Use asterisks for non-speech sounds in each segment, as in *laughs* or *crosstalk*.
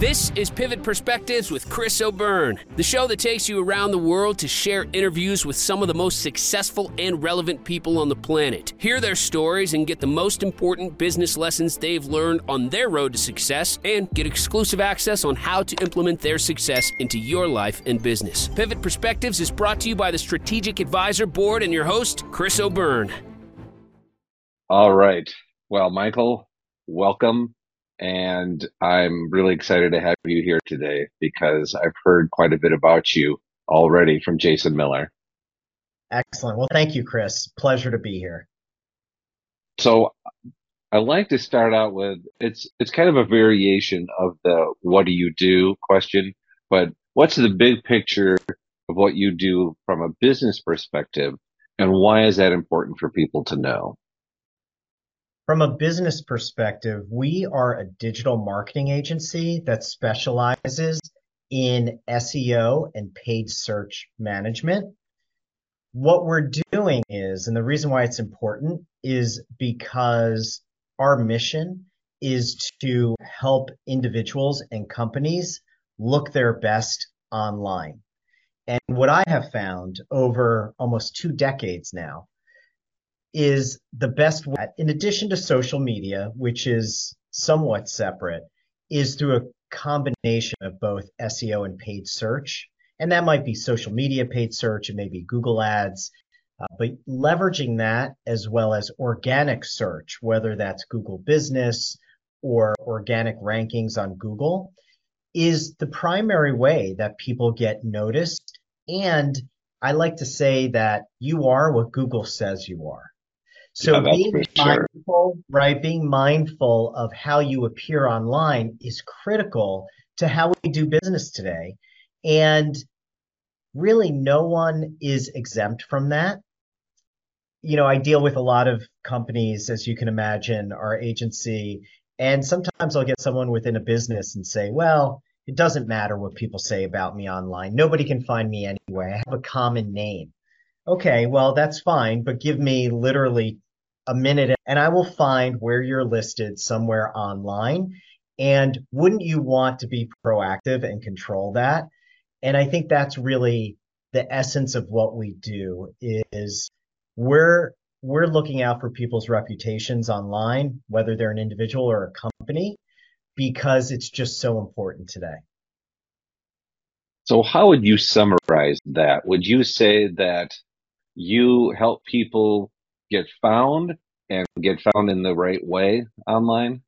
This is Pivot Perspectives with Chris O'Byrne, the show that takes you around the world to share interviews with some of the most successful and relevant people on the planet. Hear their stories and get the most important business lessons they've learned on their road to success and get exclusive access on how to implement their success into your life and business. Pivot Perspectives is brought to you by the Strategic Advisor Board and your host, Chris O'Byrne. All right. Well, Michael, welcome and I'm really excited to have you here today because I've heard quite a bit about you already from Jason Miller. Excellent. Well, thank you, Chris. Pleasure to be here. So I like to start out with it's it's kind of a variation of the what do you do question, but what's the big picture of what you do from a business perspective and why is that important for people to know? From a business perspective, we are a digital marketing agency that specializes in SEO and paid search management. What we're doing is, and the reason why it's important is because our mission is to help individuals and companies look their best online. And what I have found over almost two decades now is the best way, in addition to social media, which is somewhat separate, is through a combination of both SEO and paid search. And that might be social media paid search, it may be Google Ads, uh, but leveraging that as well as organic search, whether that's Google Business or organic rankings on Google, is the primary way that people get noticed. And I like to say that you are what Google says you are. So yeah, being mindful, sure. right? Being mindful of how you appear online is critical to how we do business today. And really no one is exempt from that. You know, I deal with a lot of companies, as you can imagine, our agency, and sometimes I'll get someone within a business and say, well, it doesn't matter what people say about me online. Nobody can find me anyway. I have a common name. Okay, well, that's fine, but give me literally a minute and I will find where you're listed somewhere online. And wouldn't you want to be proactive and control that? And I think that's really the essence of what we do is we're we're looking out for people's reputations online, whether they're an individual or a company, because it's just so important today. So how would you summarize that? Would you say that you help people get found and get found in the right way online?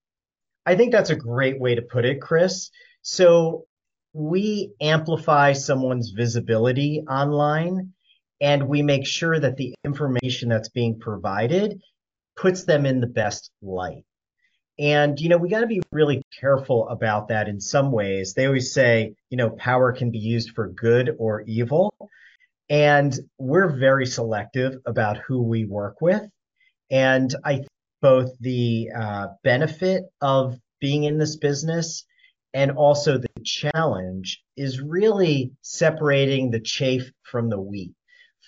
I think that's a great way to put it, Chris. So we amplify someone's visibility online and we make sure that the information that's being provided puts them in the best light. And, you know, we got to be really careful about that in some ways. They always say, you know, power can be used for good or evil. And we're very selective about who we work with. And I both the uh, benefit of being in this business and also the challenge is really separating the chaff from the wheat,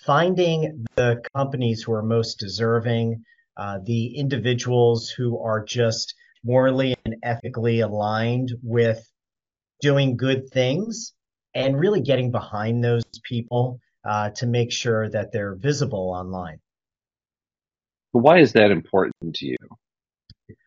finding the companies who are most deserving, uh, the individuals who are just morally and ethically aligned with doing good things, and really getting behind those people uh, to make sure that they're visible online. Why is that important to you?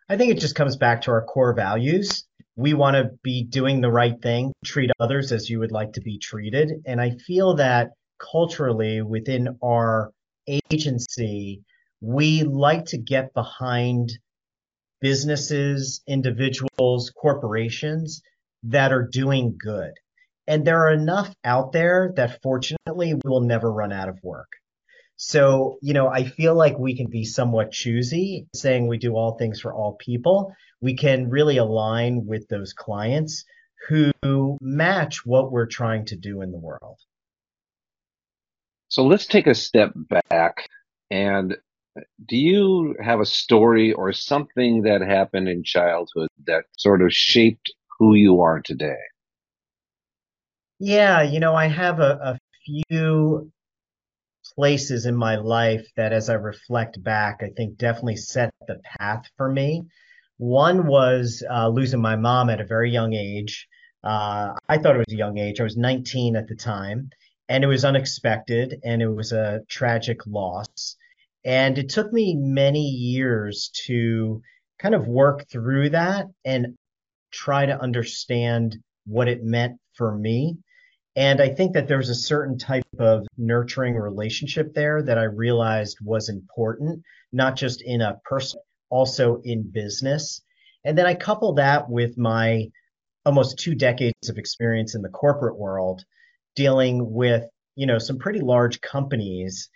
I think it just comes back to our core values. We want to be doing the right thing, treat others as you would like to be treated. And I feel that culturally within our agency, we like to get behind businesses, individuals, corporations that are doing good. And there are enough out there that fortunately we will never run out of work. So, you know, I feel like we can be somewhat choosy saying we do all things for all people. We can really align with those clients who match what we're trying to do in the world. So let's take a step back. And do you have a story or something that happened in childhood that sort of shaped who you are today? Yeah, you know, I have a, a few places in my life that, as I reflect back, I think definitely set the path for me. One was uh, losing my mom at a very young age. Uh, I thought it was a young age. I was 19 at the time, and it was unexpected, and it was a tragic loss. And it took me many years to kind of work through that and try to understand what it meant for me. And I think that there was a certain type of nurturing relationship there that I realized was important, not just in a person, also in business. And then I couple that with my almost two decades of experience in the corporate world, dealing with, you know, some pretty large companies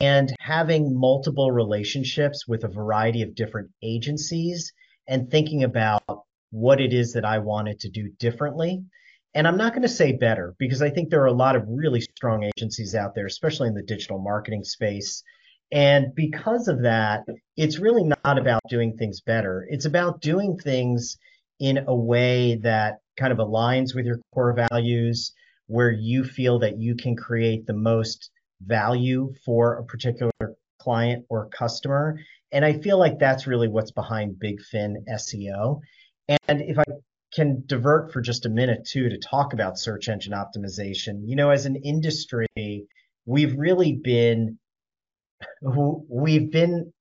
and having multiple relationships with a variety of different agencies and thinking about what it is that I wanted to do differently. And I'm not going to say better because I think there are a lot of really strong agencies out there, especially in the digital marketing space. And because of that, it's really not about doing things better. It's about doing things in a way that kind of aligns with your core values, where you feel that you can create the most value for a particular client or customer. And I feel like that's really what's behind Big Fin SEO. And if I can divert for just a minute too to talk about search engine optimization, you know, as an industry, we've really been we've been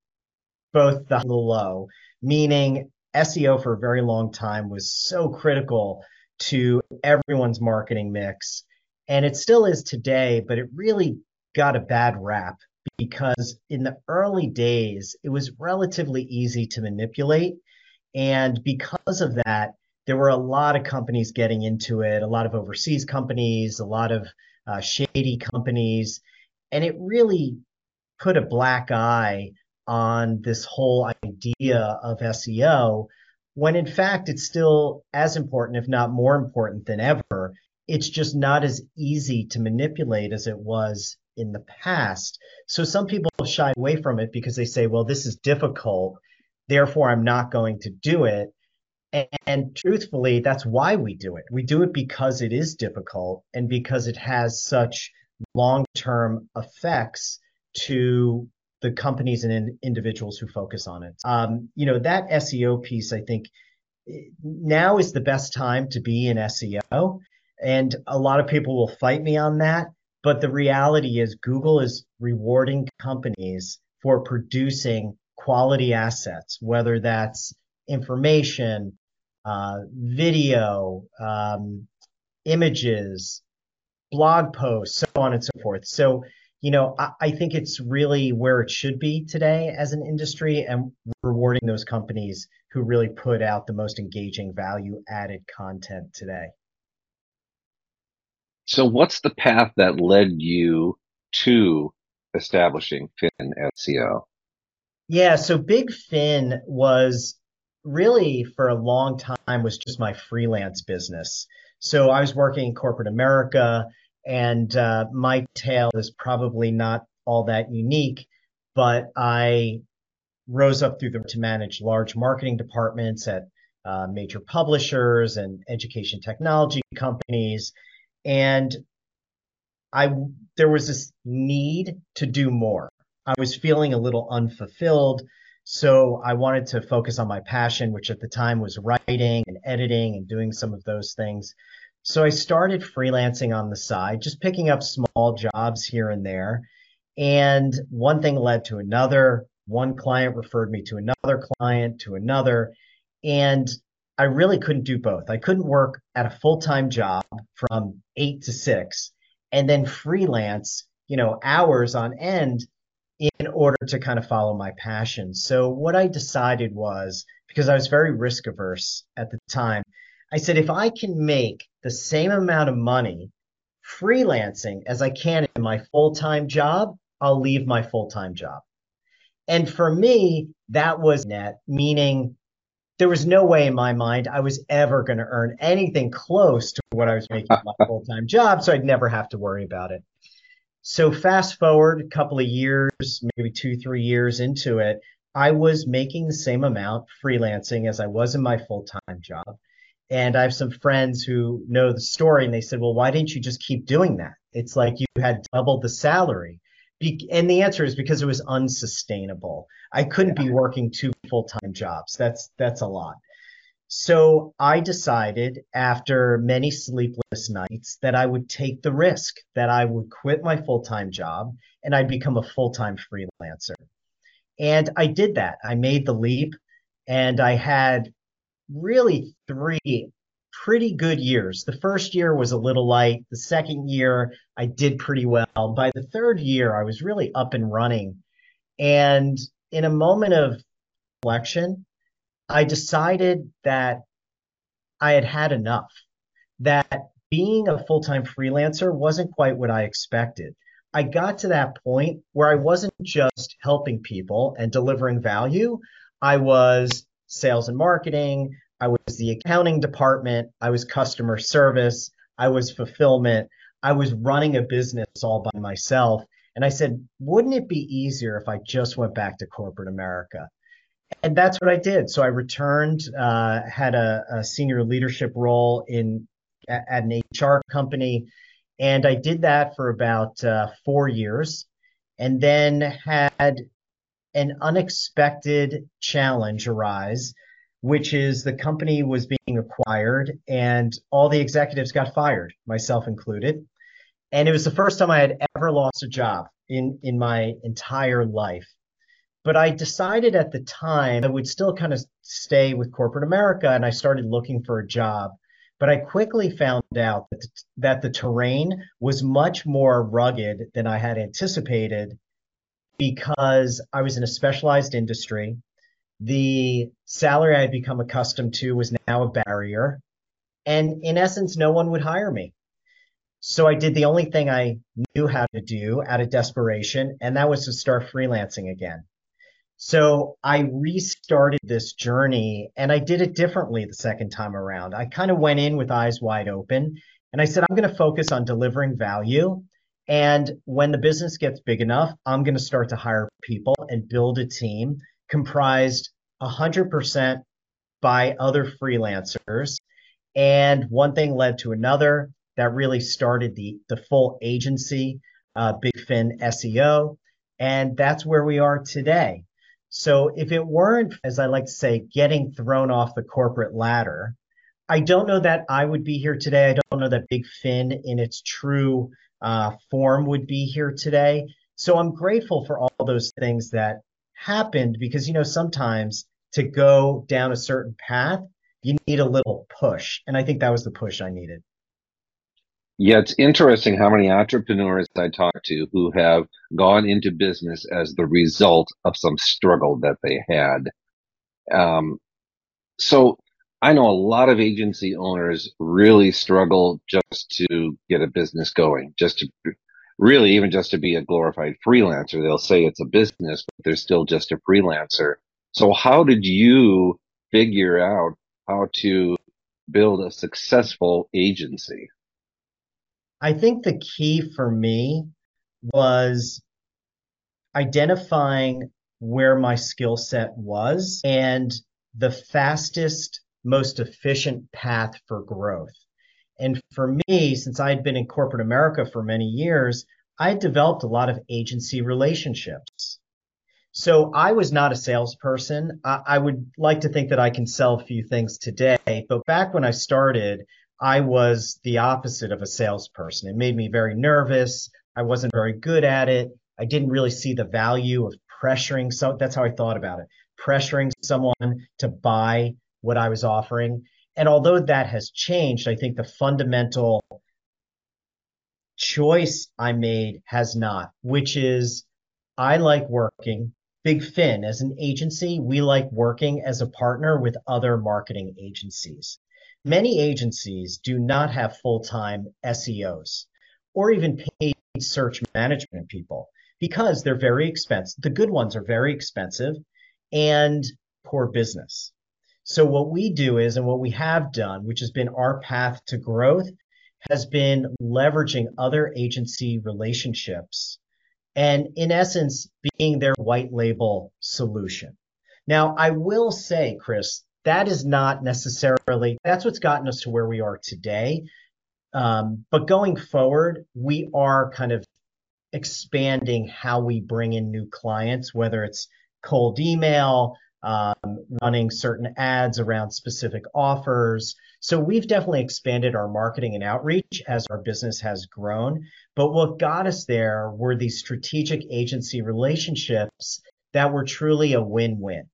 both the low, meaning SEO for a very long time was so critical to everyone's marketing mix. And it still is today, but it really got a bad rap because in the early days, it was relatively easy to manipulate. And because of that, there were a lot of companies getting into it, a lot of overseas companies, a lot of uh, shady companies. And it really put a black eye on this whole idea of SEO when in fact it's still as important, if not more important than ever. It's just not as easy to manipulate as it was in the past. So some people shy away from it because they say, well, this is difficult, therefore I'm not going to do it. And, and truthfully, that's why we do it. We do it because it is difficult and because it has such long term effects to the companies and in, individuals who focus on it. Um, you know, that SEO piece, I think now is the best time to be in SEO. And a lot of people will fight me on that. But the reality is, Google is rewarding companies for producing quality assets, whether that's information, uh, video, um, images, blog posts, so on and so forth. So you know, I, I, think it's really where it should be today as an industry and rewarding those companies who really put out the most engaging value added content today. So, what's the path that led you to establishing Fin SEO? Yeah, so Big Fin was really for a long time was just my freelance business. So I was working in corporate America and uh, my tale is probably not all that unique, but I rose up through the to manage large marketing departments at uh, major publishers and education technology companies, and I there was this need to do more. I was feeling a little unfulfilled, so I wanted to focus on my passion, which at the time was writing and editing and doing some of those things. So I started freelancing on the side, just picking up small jobs here and there. And one thing led to another. One client referred me to another client, to another. And I really couldn't do both. I couldn't work at a full time job from eight to six and then freelance, you know, hours on end in order to kind of follow my passion. So what I decided was because I was very risk averse at the time, I said, if I can make the same amount of money freelancing as I can in my full time job, I'll leave my full time job. And for me, that was net, meaning there was no way in my mind I was ever going to earn anything close to what I was making my *laughs* full time job. So I'd never have to worry about it. So fast forward a couple of years, maybe two, three years into it, I was making the same amount freelancing as I was in my full time job. And I have some friends who know the story and they said, well, why didn't you just keep doing that? It's like you had doubled the salary. Be- and the answer is because it was unsustainable. I couldn't yeah. be working two full-time jobs. That's that's a lot. So I decided after many sleepless nights that I would take the risk, that I would quit my full time job and I'd become a full time freelancer. And I did that. I made the leap and I had really three pretty good years. The first year was a little light. The second year, I did pretty well. By the third year, I was really up and running. And in a moment of reflection, I decided that I had had enough, that being a full time freelancer wasn't quite what I expected. I got to that point where I wasn't just helping people and delivering value. I was sales and marketing. I was the accounting department. I was customer service. I was fulfillment. I was running a business all by myself. And I said, wouldn't it be easier if I just went back to corporate America? And that's what I did. So I returned, uh, had a, a, senior leadership role in at, an HR company, and I did that for about uh, four years, and then had an unexpected challenge arise, which is the company was being acquired, and all the executives got fired, myself included. And it was the first time I had ever lost a job in in my entire life. But I decided at the time I would still kind of stay with corporate America and I started looking for a job. But I quickly found out that that the terrain was much more rugged than I had anticipated because I was in a specialized industry. The salary I had become accustomed to was now a barrier. And in essence, no one would hire me. So I did the only thing I knew how to do out of desperation, and that was to start freelancing again. So I restarted this journey and I did it differently the second time around. I kind of went in with eyes wide open and I said, I'm going to focus on delivering value. And when the business gets big enough, I'm going to start to hire people and build a team comprised 100% by other freelancers. And one thing led to another that really started the, the full agency, uh, Big Fin SEO. And that's where we are today. So if it weren't, as I like to say, getting thrown off the corporate ladder, I don't know that I would be here today. I don't know that Big Fin in its true uh, form would be here today. So I'm grateful for all those things that happened because, you know, sometimes to go down a certain path, you need a little push. And I think that was the push I needed. Yeah, it's interesting how many entrepreneurs I talk to who have gone into business as the result of some struggle that they had. Um, so I know a lot of agency owners really struggle just to get a business going, just to really even just to be a glorified freelancer. They'll say it's a business, but they're still just a freelancer. So how did you figure out how to build a successful agency? I think the key for me was identifying where my skill set was and the fastest, most efficient path for growth. And for me, since I had been in corporate America for many years, I had developed a lot of agency relationships. So I was not a salesperson. I, I would like to think that I can sell a few things today, but back when I started, I was the opposite of a salesperson. It made me very nervous. I wasn't very good at it. I didn't really see the value of pressuring. So that's how I thought about it pressuring someone to buy what I was offering. And although that has changed, I think the fundamental choice I made has not, which is I like working. Big Fin, as an agency, we like working as a partner with other marketing agencies. Many agencies do not have full-time SEOs or even paid search management people because they're very expensive. The good ones are very expensive and poor business. So what we do is, and what we have done, which has been our path to growth, has been leveraging other agency relationships and in essence being their white label solution. Now, I will say, Chris, that is not necessarily that's what's gotten us to where we are today. Um, but going forward, we are kind of expanding how we bring in new clients, whether it's cold email, um, running certain ads around specific offers. So we've definitely expanded our marketing and outreach as our business has grown. But what got us there were these strategic agency relationships that were truly a win win.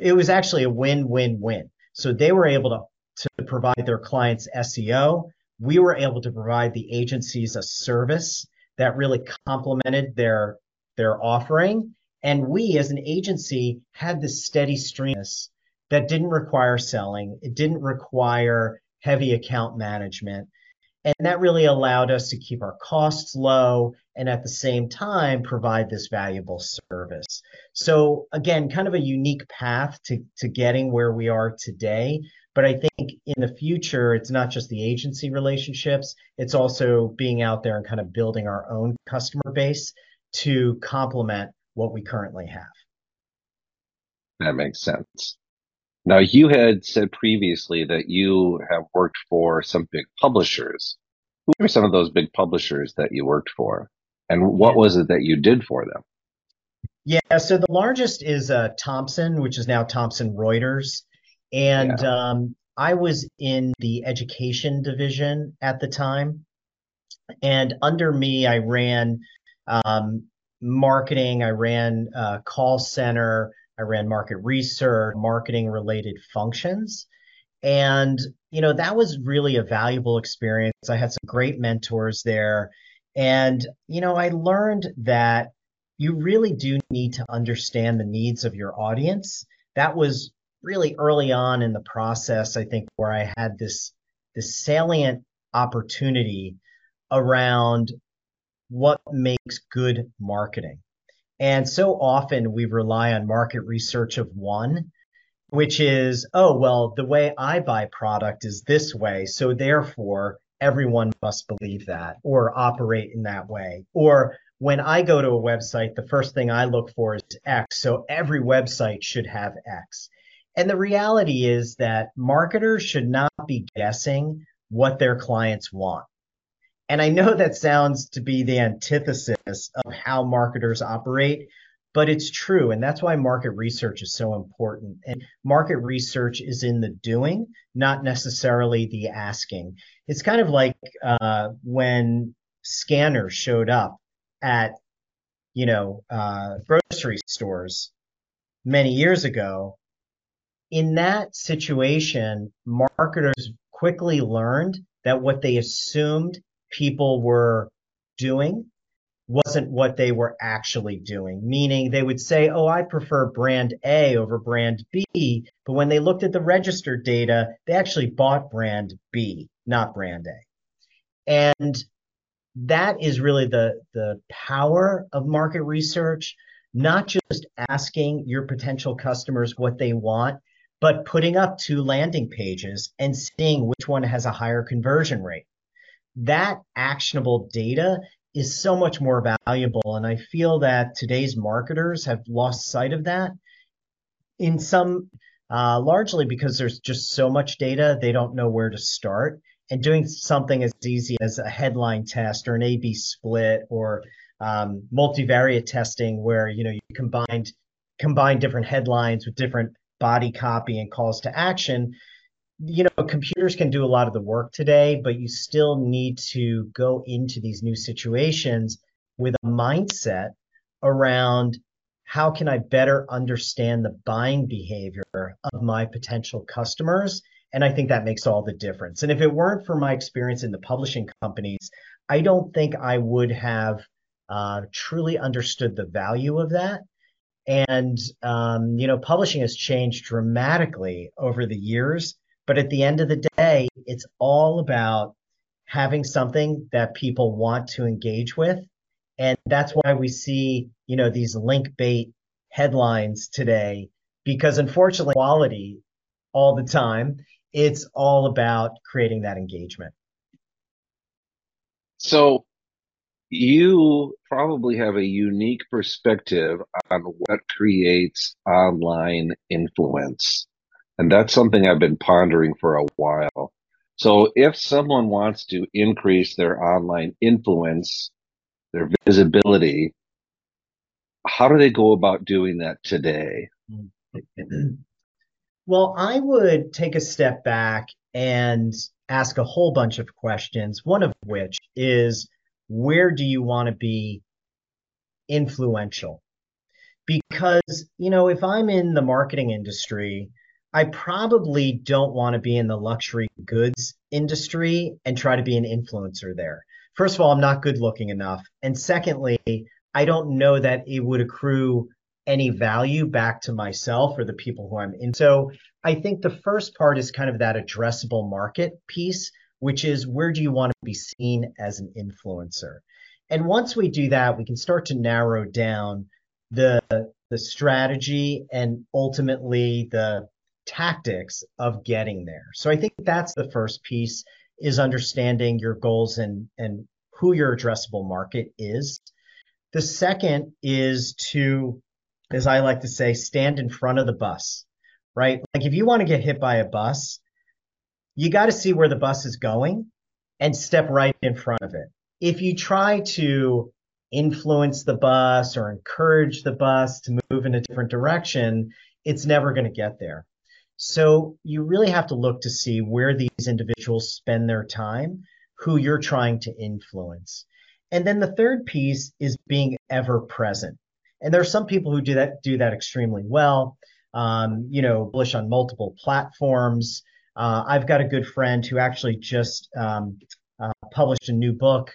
It was actually a win win win. So they were able to, to provide their clients SEO. We were able to provide the agencies a service that really complemented their their offering and we as an agency had this steady stream that didn't require selling. It didn't require heavy account management. And that really allowed us to keep our costs low and at the same time provide this valuable service. So again, kind of a unique path to, to getting where we are today. But I think in the future, it's not just the agency relationships, it's also being out there and kind of building our own customer base to complement what we currently have. That makes sense. Now, you had said previously that you have worked for some big publishers. Who were some of those big publishers that you worked for? And what was it that you did for them? Yeah, so the largest is uh, Thomson, which is now Thomson Reuters. And yeah. um, I was in the education division at the time. And under me, I ran um, marketing. I ran a call center. I ran market research, marketing related functions. And, you know, that was really a valuable experience. I had some great mentors there. And, you know, I learned that you really do need to understand the needs of your audience. That was really early on in the process, I think, where I had this, this salient opportunity around what makes good marketing. And so often we rely on market research of one, which is, oh, well, the way I buy product is this way. So therefore, everyone must believe that or operate in that way. Or when I go to a website, the first thing I look for is X. So every website should have X. And the reality is that marketers should not be guessing what their clients want. And I know that sounds to be the antithesis of how marketers operate, but it's true. And that's why market research is so important. And market research is in the doing, not necessarily the asking. It's kind of like uh, when scanners showed up at, you know, uh, grocery stores many years ago. In that situation, marketers quickly learned that what they assumed people were doing wasn't what they were actually doing. Meaning they would say, oh, I prefer brand A over brand B. But when they looked at the registered data, they actually bought brand B, not brand A. And that is really the, the power of market research, not just asking your potential customers what they want, but putting up two landing pages and seeing which one has a higher conversion rate that actionable data is so much more valuable. And I feel that today's marketers have lost sight of that in some, uh, largely because there's just so much data, they don't know where to start. And doing something as easy as a headline test or an A/B split or um, multivariate testing, where you know you combined combine different headlines with different body copy and calls to action you know, computers can do a lot of the work today, but you still need to go into these new situations with a mindset around how can I better understand the buying behavior of my potential customers? And I think that makes all the difference. And if it weren't for my experience in the publishing companies, I don't think I would have uh, truly understood the value of that. And, um, you know, publishing has changed dramatically over the years. But at the end of the day, it's all about having something that people want to engage with. And that's why we see, you know, these link bait headlines today, because unfortunately, quality all the time, it's all about creating that engagement. So you probably have a unique perspective on what creates online influence. And that's something I've been pondering for a while. So if someone wants to increase their online influence, their visibility, how do they go about doing that today? *clears throat* well, I would take a step back and ask a whole bunch of questions, one of which is where do you want to be influential? Because, you know, if I'm in the marketing industry, I probably don't want to be in the luxury goods industry and try to be an influencer there. First of all, I'm not good looking enough. And secondly, I don't know that it would accrue any value back to myself or the people who I'm in. So I think the first part is kind of that addressable market piece, which is where do you want to be seen as an influencer? And once we do that, we can start to narrow down the the strategy and ultimately the tactics of getting there. So I think that's the first piece is understanding your goals and and who your addressable market is. The second is to as I like to say stand in front of the bus, right? Like if you want to get hit by a bus, you got to see where the bus is going and step right in front of it. If you try to influence the bus or encourage the bus to move in a different direction, it's never going to get there. So you really have to look to see where these individuals spend their time, who you're trying to influence. And then the third piece is being ever present. And there are some people who do that do that extremely well. Um, you know, bullish on multiple platforms. Uh, I've got a good friend who actually just um, uh, published a new book,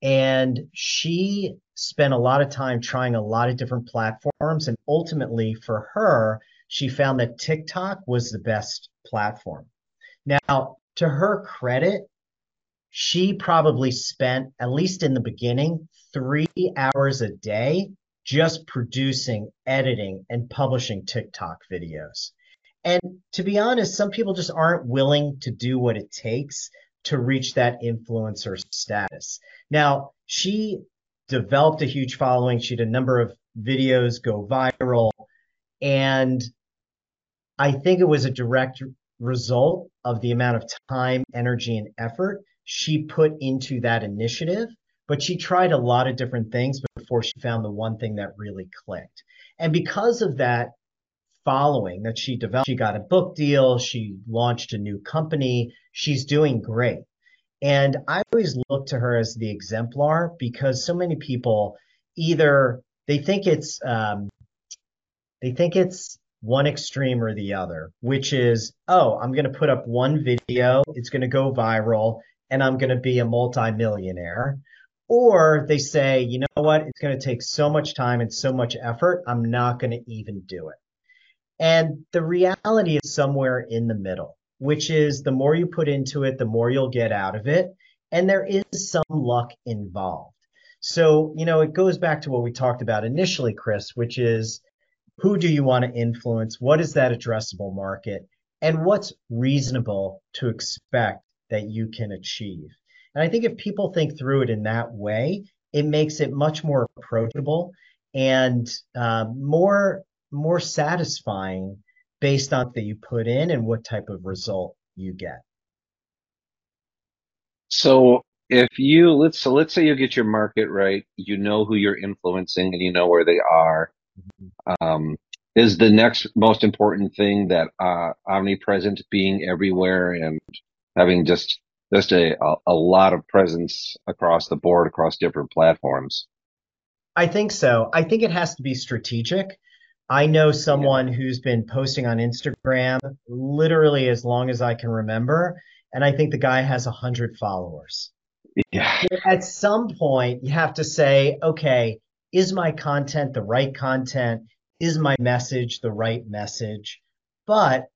and she spent a lot of time trying a lot of different platforms. And ultimately, for her, she found that TikTok was the best platform. Now, to her credit, she probably spent, at least in the beginning, three hours a day just producing, editing, and publishing TikTok videos. And to be honest, some people just aren't willing to do what it takes to reach that influencer status. Now, she developed a huge following. She had a number of videos go viral. And I think it was a direct result of the amount of time, energy, and effort she put into that initiative. But she tried a lot of different things before she found the one thing that really clicked. And because of that following that she developed, she got a book deal, she launched a new company, she's doing great. And I always look to her as the exemplar because so many people either they think it's um, they think it's one extreme or the other, which is, oh, I'm going to put up one video, it's going to go viral, and I'm going to be a multimillionaire. Or they say, you know what, it's going to take so much time and so much effort, I'm not going to even do it. And the reality is somewhere in the middle, which is the more you put into it, the more you'll get out of it. And there is some luck involved. So, you know, it goes back to what we talked about initially, Chris, which is who do you want to influence? What is that addressable market? And what's reasonable to expect that you can achieve? And I think if people think through it in that way, it makes it much more approachable and uh, more more satisfying based on that you put in and what type of result you get. So if you let's so let's say you get your market right, you know who you're influencing and you know where they are. Um, is the next most important thing that uh, omnipresent being everywhere and having just just a, a, lot of presence across the board across different platforms. I think so. I think it has to be strategic. I know someone yeah. who's been posting on Instagram literally as long as I can remember, and I think the guy has a hundred followers. Yeah. At some point, you have to say, okay, is my content the right content? Is my message the right message? But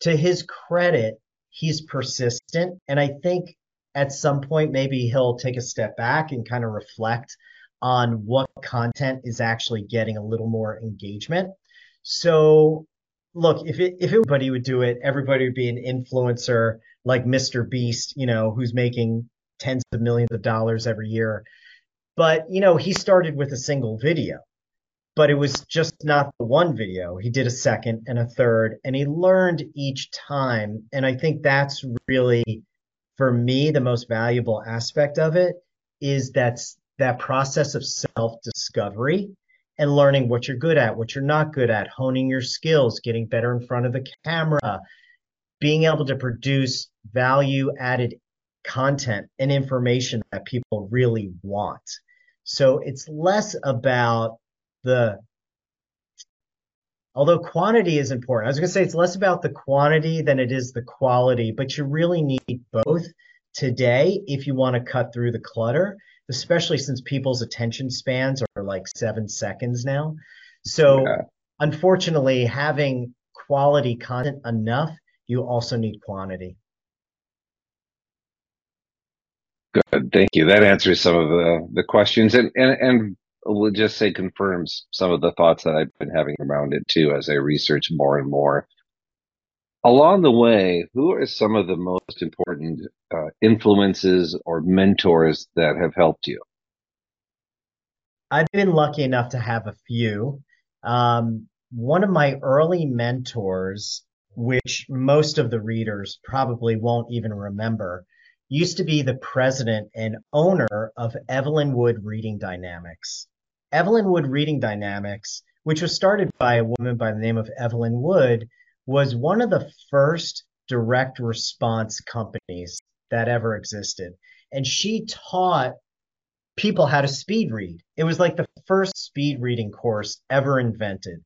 to his credit, he's persistent. And I think at some point, maybe he'll take a step back and kind of reflect on what content is actually getting a little more engagement. So, look, if it, if everybody would do it, everybody would be an influencer like Mr. Beast, you know, who's making tens of millions of dollars every year. But, you know, he started with a single video, but it was just not the one video. He did a second and a third, and he learned each time. And I think that's really, for me, the most valuable aspect of it is that's that process of self discovery. and learning what you're good at, what you're not good at, honing your skills, getting better in front of the camera, being able to produce value added content and information that people really want. So it's less about the although quantity is important. I was going to say it's less about the quantity than it is the quality, but you really need both today if you want to cut through the clutter, especially since people's attention spans are like seven seconds now. So, yeah. unfortunately, having quality content enough, you also need quantity. Good, thank you. That answers some of the, the questions, and, and and we'll just say confirms some of the thoughts that I've been having around it too as I research more and more. Along the way, who are some of the most important uh, influences or mentors that have helped you? I've been lucky enough to have a few. Um, one of my early mentors, which most of the readers probably won't even remember, used to be the president and owner of Evelyn Wood Reading Dynamics. Evelyn Wood Reading Dynamics, which was started by a woman by the name of Evelyn Wood, was one of the first direct response companies that ever existed. And she taught people how to speed read. It was like the first speed reading course ever invented.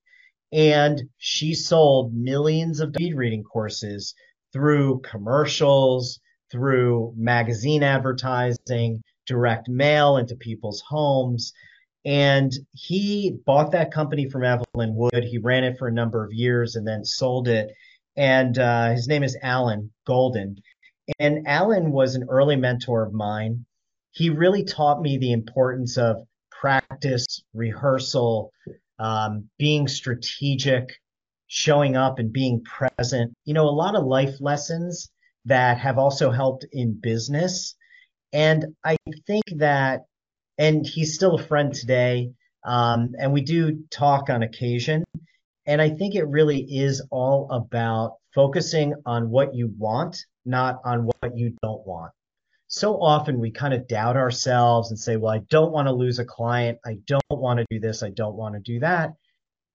And she sold millions of speed reading courses through commercials, through magazine advertising, direct mail into people's homes. And he bought that company from Evelyn Wood. He ran it for a number of years and then sold it. And uh, his name is Alan Golden. And Alan was an early mentor of mine. He really taught me the importance of practice, rehearsal, um, being strategic, showing up and being present. You know, a lot of life lessons that have also helped in business. And I think that and he's still a friend today. Um, and we do talk on occasion. And I think it really is all about focusing on what you want, not on what you don't want. So often we kind of doubt ourselves and say, well, I don't want to lose a client. I don't want to do this. I don't want to do that.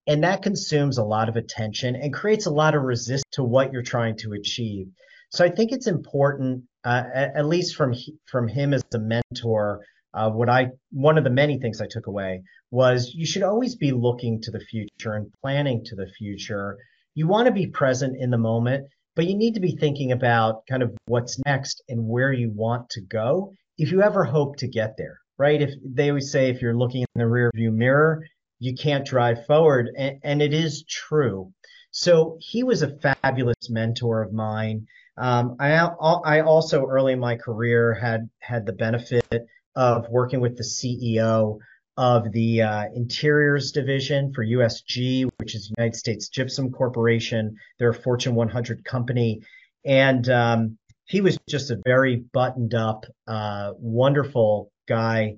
And that consumes a lot of attention and creates a lot of resistance to what you're trying to achieve. So I think it's important, uh, at least from from him as a mentor, uh, what I one of the many things I took away was you should always be looking to the future and planning to the future. You want to be present in the moment, but you need to be thinking about kind of what's next and where you want to go if you ever hope to get there, right? If they always say if you're looking in the rearview mirror, you can't drive forward, and, and it is true. So he was a fabulous mentor of mine. Um, I I also early in my career had had the benefit of working with the CEO of the uh, Interiors Division for USG, which is United States Gypsum Corporation. They're a Fortune 100 company. And um, he was just a very buttoned up, uh, wonderful guy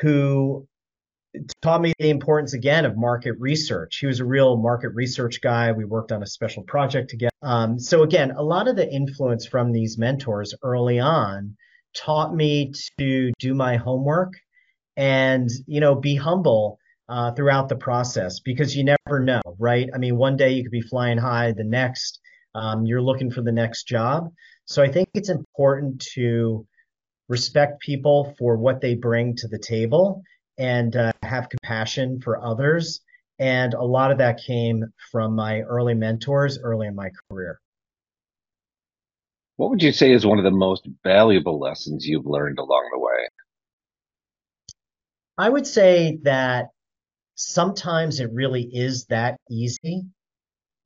who taught me the importance again of market research. He was a real market research guy. We worked on a special project together. Um, so again, a lot of the influence from these mentors early on taught me to do my homework and you know be humble uh, throughout the process because you never know right i mean one day you could be flying high the next um, you're looking for the next job so i think it's important to respect people for what they bring to the table and uh, have compassion for others and a lot of that came from my early mentors early in my career what would you say is one of the most valuable lessons you've learned along the way? I would say that sometimes it really is that easy,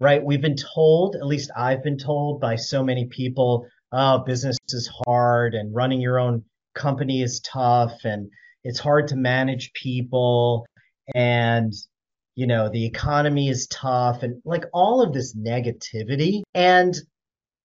right? We've been told, at least I've been told by so many people, oh, business is hard and running your own company is tough and it's hard to manage people and you know the economy is tough and like all of this negativity and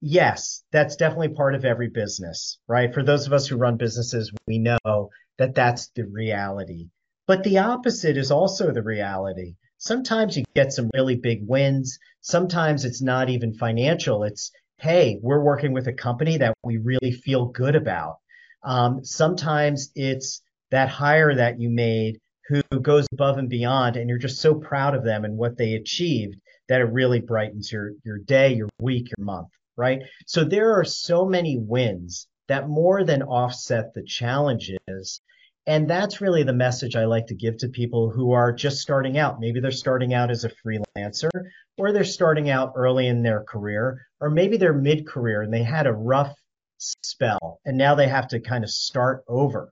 yes, that's definitely part of every business, right? For those of us who run businesses, we know that that's the reality. But the opposite is also the reality. Sometimes you get some really big wins. Sometimes it's not even financial. It's, hey, we're working with a company that we really feel good about. Um, sometimes it's that hire that you made who goes above and beyond and you're just so proud of them and what they achieved that it really brightens your your day, your week, your month, right? So there are so many wins that more than offset the challenges. And that's really the message I like to give to people who are just starting out. Maybe they're starting out as a freelancer, or they're starting out early in their career, or maybe they're mid career and they had a rough spell and now they have to kind of start over.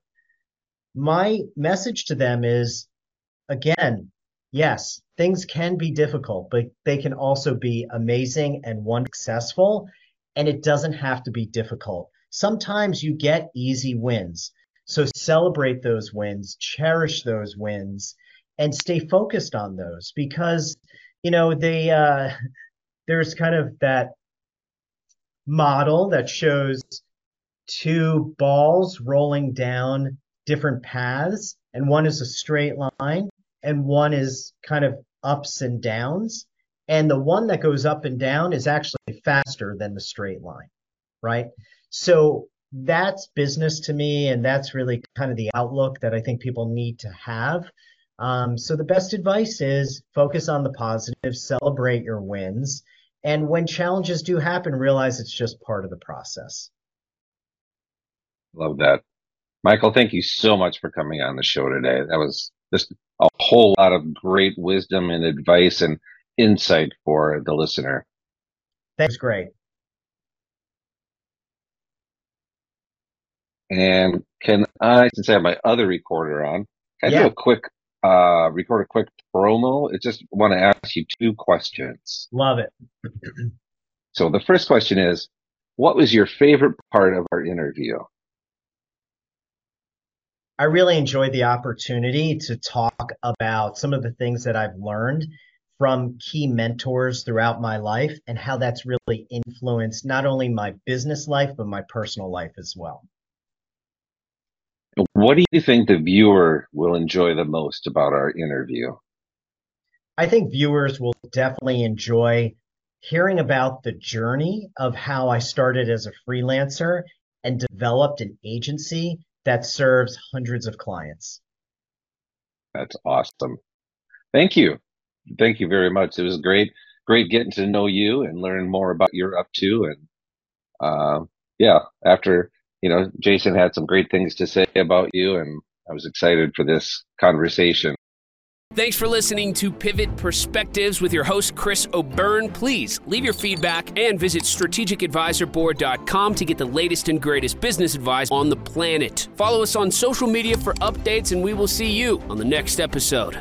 My message to them is again, yes, things can be difficult, but they can also be amazing and one successful. And it doesn't have to be difficult. Sometimes you get easy wins. So celebrate those wins, cherish those wins, and stay focused on those because, you know, they, uh, there's kind of that model that shows two balls rolling down different paths, and one is a straight line, and one is kind of ups and downs. And the one that goes up and down is actually faster than the straight line, right? So that's business to me, and that's really kind of the outlook that I think people need to have. Um, so the best advice is focus on the positive, celebrate your wins, and when challenges do happen, realize it's just part of the process. Love that. Michael, thank you so much for coming on the show today. That was just a whole lot of great wisdom and advice and insight for the listener. Thanks, great. And can I, since I have my other recorder on, can I yeah. do a quick, uh, record a quick promo? I just want to ask you two questions. Love it. so the first question is, what was your favorite part of our interview? I really enjoyed the opportunity to talk about some of the things that I've learned from key mentors throughout my life and how that's really influenced not only my business life, but my personal life as well. What do you think the viewer will enjoy the most about our interview? I think viewers will definitely enjoy hearing about the journey of how I started as a freelancer and developed an agency that serves hundreds of clients. That's awesome. Thank you. Thank you very much. It was great, great getting to know you and learn more about your up to. And uh, yeah, after you know, Jason had some great things to say about you, and I was excited for this conversation. Thanks for listening to Pivot Perspectives with your host, Chris O'Byrne. Please leave your feedback and visit strategicadvisorboard.com to get the latest and greatest business advice on the planet. Follow us on social media for updates, and we will see you on the next episode.